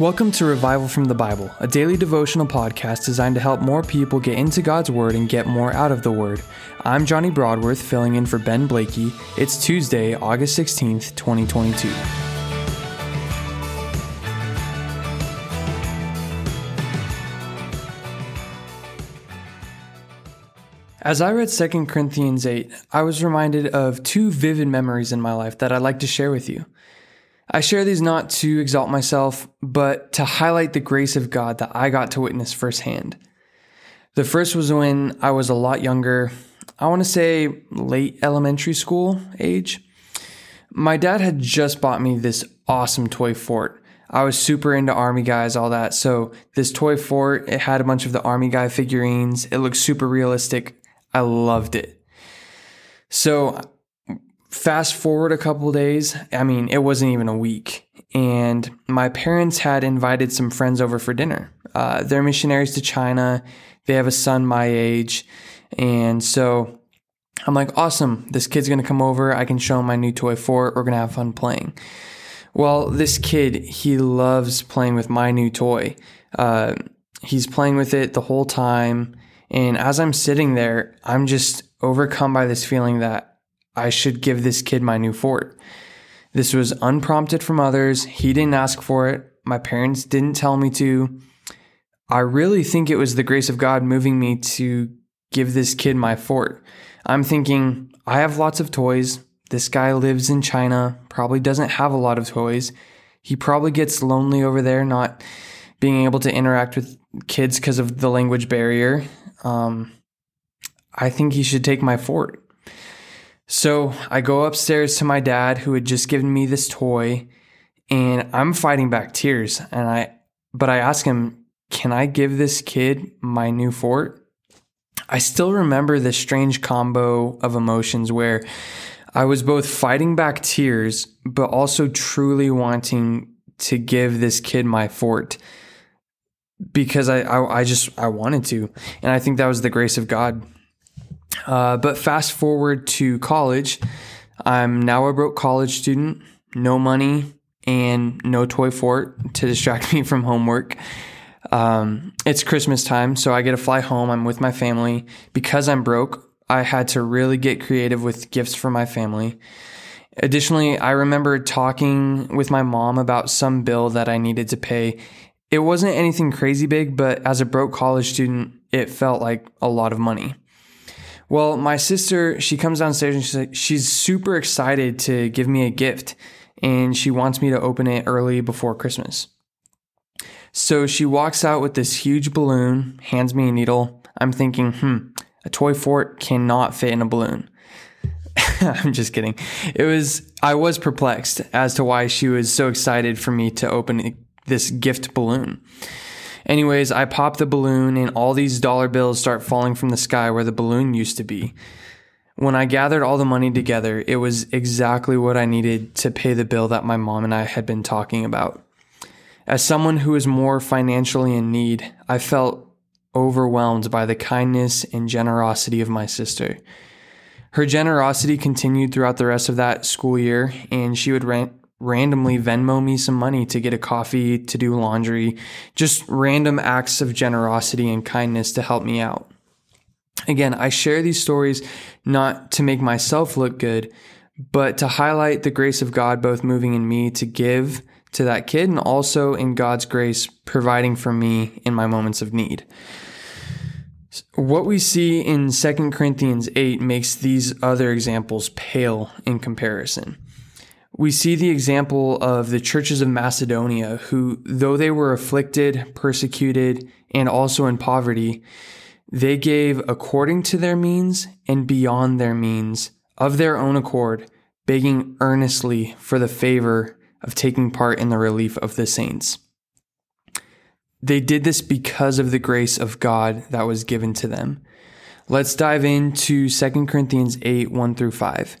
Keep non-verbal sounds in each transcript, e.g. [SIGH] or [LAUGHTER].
Welcome to Revival from the Bible, a daily devotional podcast designed to help more people get into God's Word and get more out of the Word. I'm Johnny Broadworth, filling in for Ben Blakey. It's Tuesday, August 16th, 2022. As I read 2 Corinthians 8, I was reminded of two vivid memories in my life that I'd like to share with you. I share these not to exalt myself, but to highlight the grace of God that I got to witness firsthand. The first was when I was a lot younger, I want to say late elementary school age. My dad had just bought me this awesome toy fort. I was super into army guys, all that. So this toy fort, it had a bunch of the army guy figurines. It looked super realistic. I loved it. So fast forward a couple days, I mean, it wasn't even a week. And my parents had invited some friends over for dinner. Uh, they're missionaries to China. They have a son my age. And so I'm like, awesome. This kid's going to come over. I can show him my new toy fort. We're going to have fun playing. Well, this kid, he loves playing with my new toy. Uh, he's playing with it the whole time. And as I'm sitting there, I'm just overcome by this feeling that I should give this kid my new fort. This was unprompted from others. He didn't ask for it. My parents didn't tell me to. I really think it was the grace of God moving me to give this kid my fort. I'm thinking, I have lots of toys. This guy lives in China, probably doesn't have a lot of toys. He probably gets lonely over there, not being able to interact with kids because of the language barrier. Um, I think he should take my fort. So I go upstairs to my dad, who had just given me this toy, and I'm fighting back tears. And I, but I ask him, "Can I give this kid my new fort?" I still remember this strange combo of emotions where I was both fighting back tears, but also truly wanting to give this kid my fort because I, I, I just I wanted to, and I think that was the grace of God. Uh, but fast forward to college, I'm now a broke college student, no money and no toy fort to distract [LAUGHS] me from homework. Um, it's Christmas time, so I get to fly home. I'm with my family. Because I'm broke, I had to really get creative with gifts for my family. Additionally, I remember talking with my mom about some bill that I needed to pay it wasn't anything crazy big, but as a broke college student, it felt like a lot of money. Well, my sister, she comes downstairs and she's like, she's super excited to give me a gift and she wants me to open it early before Christmas. So she walks out with this huge balloon, hands me a needle. I'm thinking, hmm, a toy fort cannot fit in a balloon. [LAUGHS] I'm just kidding. It was, I was perplexed as to why she was so excited for me to open this gift balloon. Anyways, I pop the balloon and all these dollar bills start falling from the sky where the balloon used to be. When I gathered all the money together, it was exactly what I needed to pay the bill that my mom and I had been talking about. As someone who is more financially in need, I felt overwhelmed by the kindness and generosity of my sister. Her generosity continued throughout the rest of that school year, and she would rent, randomly Venmo me some money to get a coffee, to do laundry, just random acts of generosity and kindness to help me out. Again, I share these stories not to make myself look good, but to highlight the grace of God both moving in me to give to that kid and also in God's grace providing for me in my moments of need. What we see in 2 Corinthians 8 makes these other examples pale in comparison we see the example of the churches of Macedonia, who, though they were afflicted, persecuted, and also in poverty, they gave according to their means and beyond their means of their own accord, begging earnestly for the favor of taking part in the relief of the saints. They did this because of the grace of God that was given to them. Let's dive into 2 Corinthians 8 1 through 5.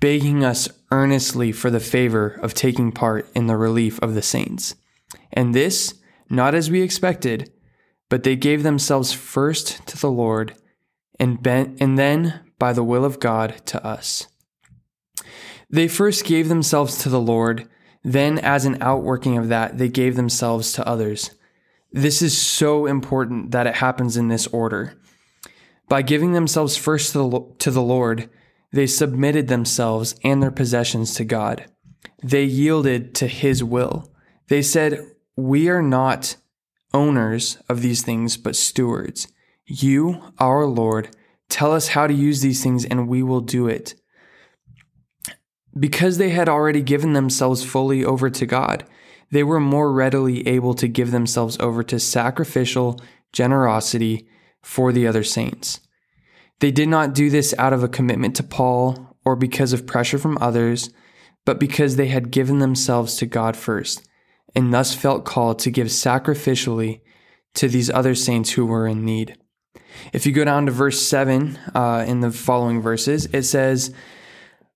begging us earnestly for the favor of taking part in the relief of the saints. And this, not as we expected, but they gave themselves first to the Lord, and, ben- and then, by the will of God, to us. They first gave themselves to the Lord, then, as an outworking of that, they gave themselves to others. This is so important that it happens in this order. By giving themselves first to the, to the Lord, they submitted themselves and their possessions to God. They yielded to His will. They said, We are not owners of these things, but stewards. You, our Lord, tell us how to use these things and we will do it. Because they had already given themselves fully over to God, they were more readily able to give themselves over to sacrificial generosity for the other saints. They did not do this out of a commitment to Paul or because of pressure from others, but because they had given themselves to God first and thus felt called to give sacrificially to these other saints who were in need. If you go down to verse 7 uh, in the following verses, it says,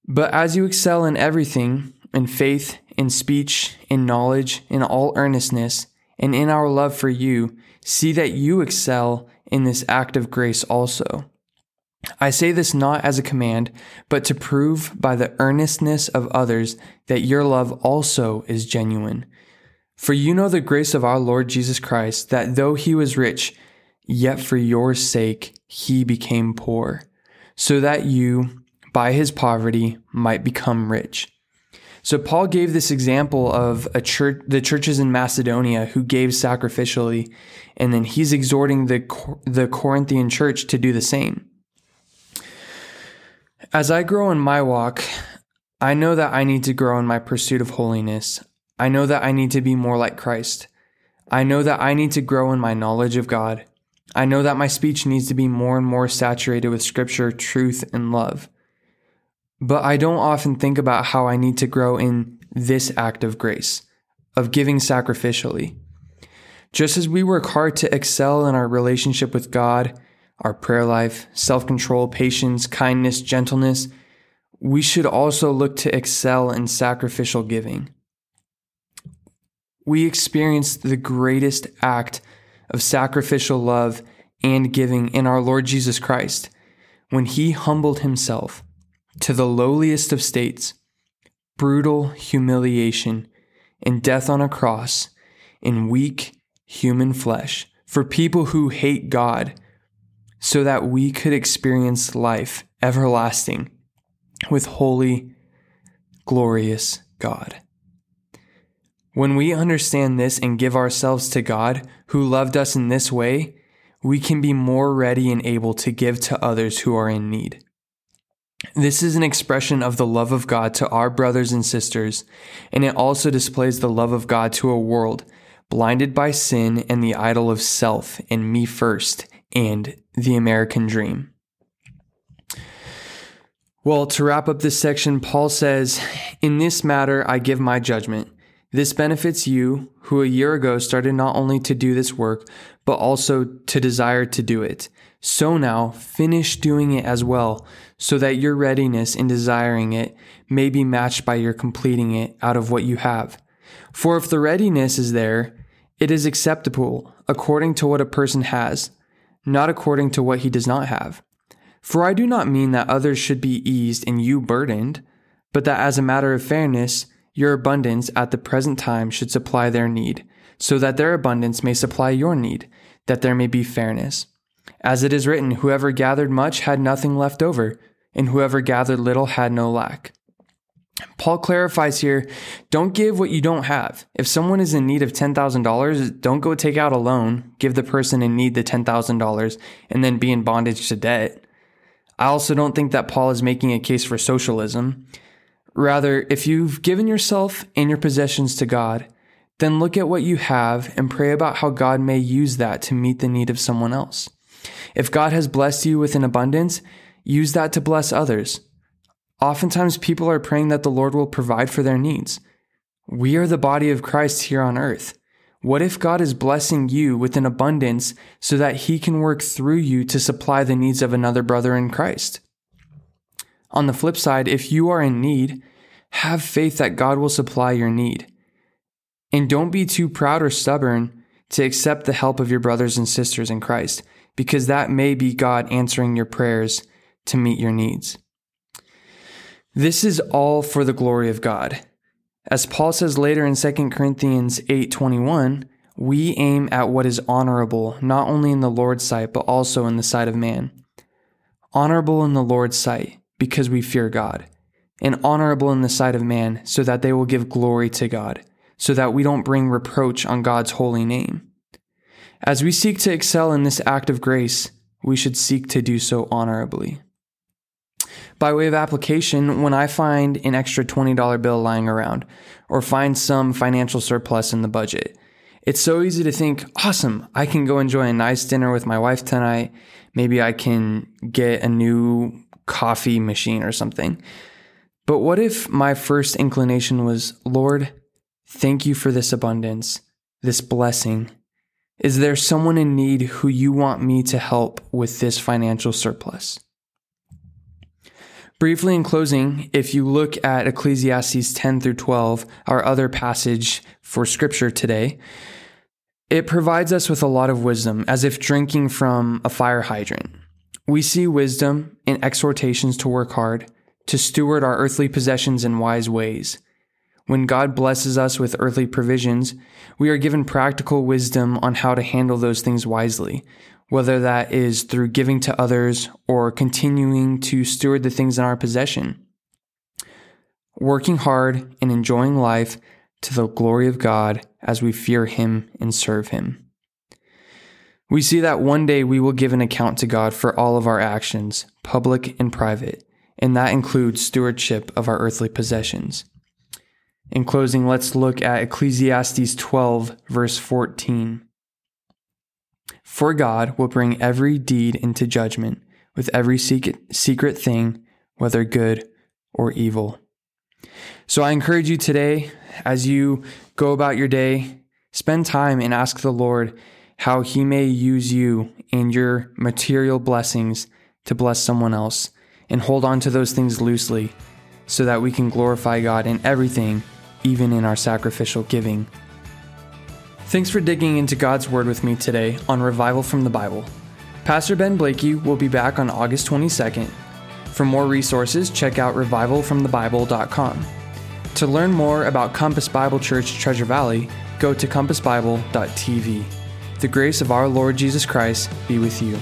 But as you excel in everything, in faith, in speech, in knowledge, in all earnestness, and in our love for you, see that you excel in this act of grace also. I say this not as a command, but to prove by the earnestness of others that your love also is genuine. For you know the grace of our Lord Jesus Christ, that though he was rich, yet for your sake he became poor, so that you, by his poverty, might become rich. So Paul gave this example of a church, the churches in Macedonia who gave sacrificially, and then he's exhorting the the Corinthian church to do the same. As I grow in my walk, I know that I need to grow in my pursuit of holiness. I know that I need to be more like Christ. I know that I need to grow in my knowledge of God. I know that my speech needs to be more and more saturated with scripture, truth, and love. But I don't often think about how I need to grow in this act of grace, of giving sacrificially. Just as we work hard to excel in our relationship with God, our prayer life, self control, patience, kindness, gentleness, we should also look to excel in sacrificial giving. We experience the greatest act of sacrificial love and giving in our Lord Jesus Christ when he humbled himself to the lowliest of states, brutal humiliation, and death on a cross in weak human flesh for people who hate God so that we could experience life everlasting with holy, glorious God. When we understand this and give ourselves to God, who loved us in this way, we can be more ready and able to give to others who are in need. This is an expression of the love of God to our brothers and sisters, and it also displays the love of God to a world blinded by sin and the idol of self and me first and the American dream. Well, to wrap up this section, Paul says, In this matter, I give my judgment. This benefits you, who a year ago started not only to do this work, but also to desire to do it. So now, finish doing it as well, so that your readiness in desiring it may be matched by your completing it out of what you have. For if the readiness is there, it is acceptable according to what a person has not according to what he does not have. For I do not mean that others should be eased and you burdened, but that as a matter of fairness, your abundance at the present time should supply their need, so that their abundance may supply your need, that there may be fairness. As it is written, whoever gathered much had nothing left over, and whoever gathered little had no lack. Paul clarifies here don't give what you don't have. If someone is in need of $10,000, don't go take out a loan, give the person in need the $10,000, and then be in bondage to debt. I also don't think that Paul is making a case for socialism. Rather, if you've given yourself and your possessions to God, then look at what you have and pray about how God may use that to meet the need of someone else. If God has blessed you with an abundance, use that to bless others. Oftentimes, people are praying that the Lord will provide for their needs. We are the body of Christ here on earth. What if God is blessing you with an abundance so that he can work through you to supply the needs of another brother in Christ? On the flip side, if you are in need, have faith that God will supply your need. And don't be too proud or stubborn to accept the help of your brothers and sisters in Christ, because that may be God answering your prayers to meet your needs. This is all for the glory of God. As Paul says later in 2 Corinthians 8:21, we aim at what is honorable, not only in the Lord's sight, but also in the sight of man. Honorable in the Lord's sight, because we fear God, and honorable in the sight of man, so that they will give glory to God, so that we don't bring reproach on God's holy name. As we seek to excel in this act of grace, we should seek to do so honorably. By way of application, when I find an extra $20 bill lying around or find some financial surplus in the budget, it's so easy to think, awesome, I can go enjoy a nice dinner with my wife tonight. Maybe I can get a new coffee machine or something. But what if my first inclination was, Lord, thank you for this abundance, this blessing. Is there someone in need who you want me to help with this financial surplus? Briefly in closing, if you look at Ecclesiastes 10 through 12, our other passage for scripture today, it provides us with a lot of wisdom, as if drinking from a fire hydrant. We see wisdom in exhortations to work hard, to steward our earthly possessions in wise ways. When God blesses us with earthly provisions, we are given practical wisdom on how to handle those things wisely, whether that is through giving to others or continuing to steward the things in our possession. Working hard and enjoying life to the glory of God as we fear Him and serve Him. We see that one day we will give an account to God for all of our actions, public and private, and that includes stewardship of our earthly possessions. In closing, let's look at Ecclesiastes 12, verse 14. For God will bring every deed into judgment with every secret thing, whether good or evil. So I encourage you today, as you go about your day, spend time and ask the Lord how He may use you and your material blessings to bless someone else, and hold on to those things loosely so that we can glorify God in everything, even in our sacrificial giving. Thanks for digging into God's Word with me today on Revival from the Bible. Pastor Ben Blakey will be back on August 22nd. For more resources, check out revivalfromthebible.com. To learn more about Compass Bible Church Treasure Valley, go to compassbible.tv. The grace of our Lord Jesus Christ be with you.